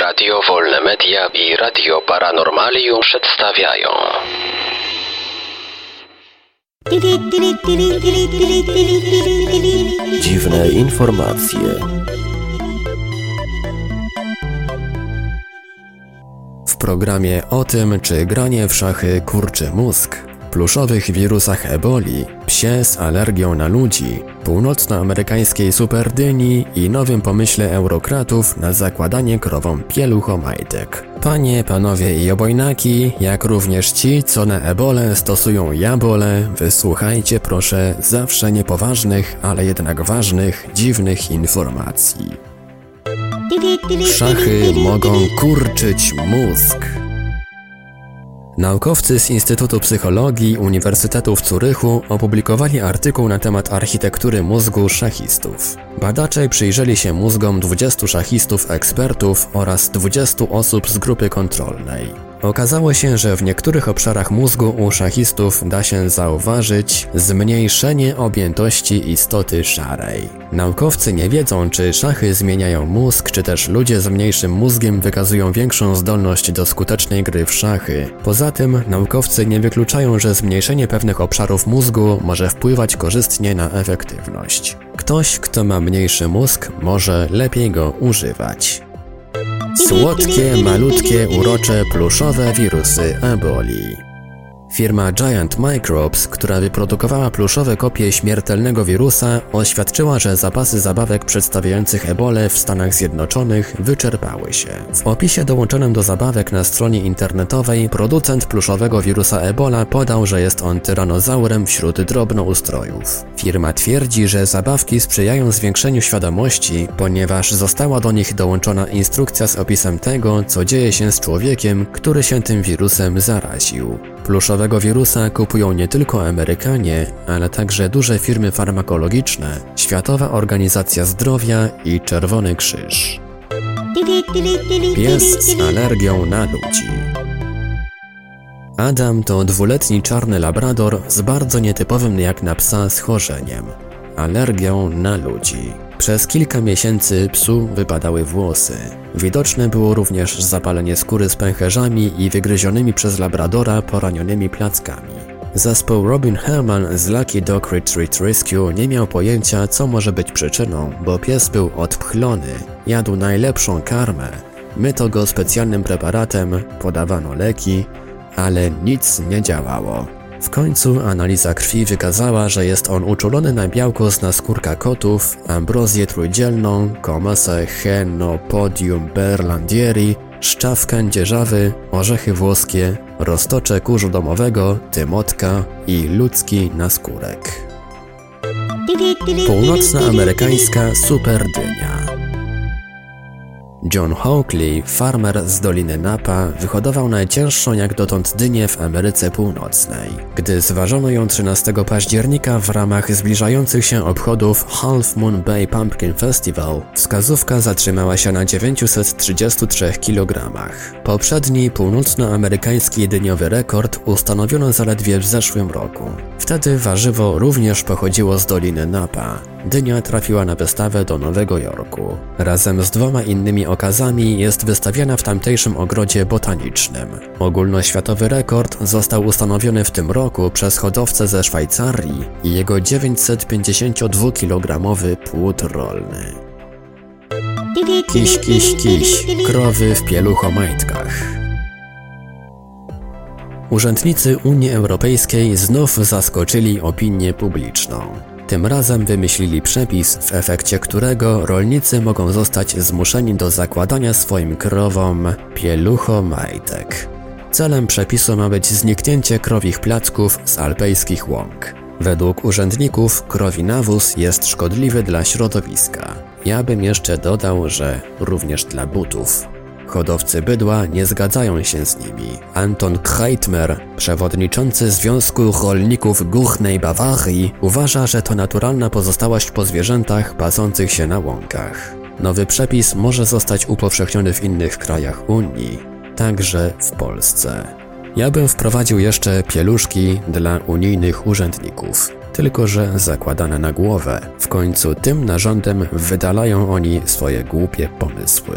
Radio Wolne Media i Radio Paranormalium przedstawiają. Dziwne informacje. W programie o tym, czy granie w szachy kurczy mózg pluszowych wirusach eboli, psie z alergią na ludzi, północnoamerykańskiej superdyni i nowym pomyśle eurokratów na zakładanie krowom pieluchomajtek. Panie, panowie i obojnaki, jak również ci, co na ebole stosują jabole, wysłuchajcie proszę zawsze niepoważnych, ale jednak ważnych, dziwnych informacji. Szachy mogą kurczyć mózg. Naukowcy z Instytutu Psychologii Uniwersytetu w Curychu opublikowali artykuł na temat architektury mózgu szachistów. Badacze przyjrzeli się mózgom 20 szachistów ekspertów oraz 20 osób z grupy kontrolnej. Okazało się, że w niektórych obszarach mózgu u szachistów da się zauważyć zmniejszenie objętości istoty szarej. Naukowcy nie wiedzą, czy szachy zmieniają mózg, czy też ludzie z mniejszym mózgiem wykazują większą zdolność do skutecznej gry w szachy. Poza tym, naukowcy nie wykluczają, że zmniejszenie pewnych obszarów mózgu może wpływać korzystnie na efektywność. Ktoś, kto ma mniejszy mózg, może lepiej go używać. Słodkie, malutkie, urocze, pluszowe wirusy eboli. Firma Giant Microbes, która wyprodukowała pluszowe kopie śmiertelnego wirusa, oświadczyła, że zapasy zabawek przedstawiających ebole w Stanach Zjednoczonych wyczerpały się. W opisie dołączonym do zabawek na stronie internetowej producent pluszowego wirusa ebola podał, że jest on tyranozaurem wśród drobnoustrojów. Firma twierdzi, że zabawki sprzyjają zwiększeniu świadomości, ponieważ została do nich dołączona instrukcja z opisem tego, co dzieje się z człowiekiem, który się tym wirusem zaraził. Pluszowego wirusa kupują nie tylko Amerykanie, ale także duże firmy farmakologiczne, Światowa Organizacja Zdrowia i Czerwony Krzyż. Pies z alergią na ludzi. Adam to dwuletni czarny labrador z bardzo nietypowym jak na psa schorzeniem alergią na ludzi. Przez kilka miesięcy psu wypadały włosy. Widoczne było również zapalenie skóry z pęcherzami i wygryzionymi przez labradora poranionymi plackami. Zespół Robin Herman z Lucky Dog Retreat Rescue nie miał pojęcia, co może być przyczyną, bo pies był odpchlony, jadł najlepszą karmę, myto go specjalnym preparatem, podawano leki, ale nic nie działało. W końcu analiza krwi wykazała, że jest on uczulony na białko z naskórka kotów, ambrozję trójdzielną, komasę Henopodium berlandieri, szczaw kędzierzawy, orzechy włoskie, roztocze kurzu domowego, tymotka i ludzki naskórek. Północnoamerykańska superdynia John Hawkley, farmer z Doliny Napa, wyhodował najcięższą jak dotąd dynię w Ameryce Północnej. Gdy zważono ją 13 października w ramach zbliżających się obchodów Half Moon Bay Pumpkin Festival, wskazówka zatrzymała się na 933 kg. Poprzedni północnoamerykański dyniowy rekord ustanowiono zaledwie w zeszłym roku. Wtedy warzywo również pochodziło z Doliny Napa. Dynia trafiła na wystawę do Nowego Jorku. Razem z dwoma innymi okazami jest wystawiana w tamtejszym ogrodzie botanicznym. Ogólnoświatowy rekord został ustanowiony w tym roku przez hodowcę ze Szwajcarii i jego 952-kilogramowy płód rolny. Kiś, kiś, kiś, krowy w pieluchomajtkach. Urzędnicy Unii Europejskiej znów zaskoczyli opinię publiczną. Tym razem wymyślili przepis, w efekcie którego rolnicy mogą zostać zmuszeni do zakładania swoim krowom pieluchomajtek. Celem przepisu ma być zniknięcie krowich placków z alpejskich łąk. Według urzędników krowi nawóz jest szkodliwy dla środowiska. Ja bym jeszcze dodał, że również dla butów. Hodowcy bydła nie zgadzają się z nimi. Anton Kreitmer, przewodniczący Związku Rolników Górnej Bawarii, uważa, że to naturalna pozostałość po zwierzętach pasących się na łąkach. Nowy przepis może zostać upowszechniony w innych krajach Unii, także w Polsce. Ja bym wprowadził jeszcze pieluszki dla unijnych urzędników. Tylko, że zakładane na głowę. W końcu tym narządem wydalają oni swoje głupie pomysły.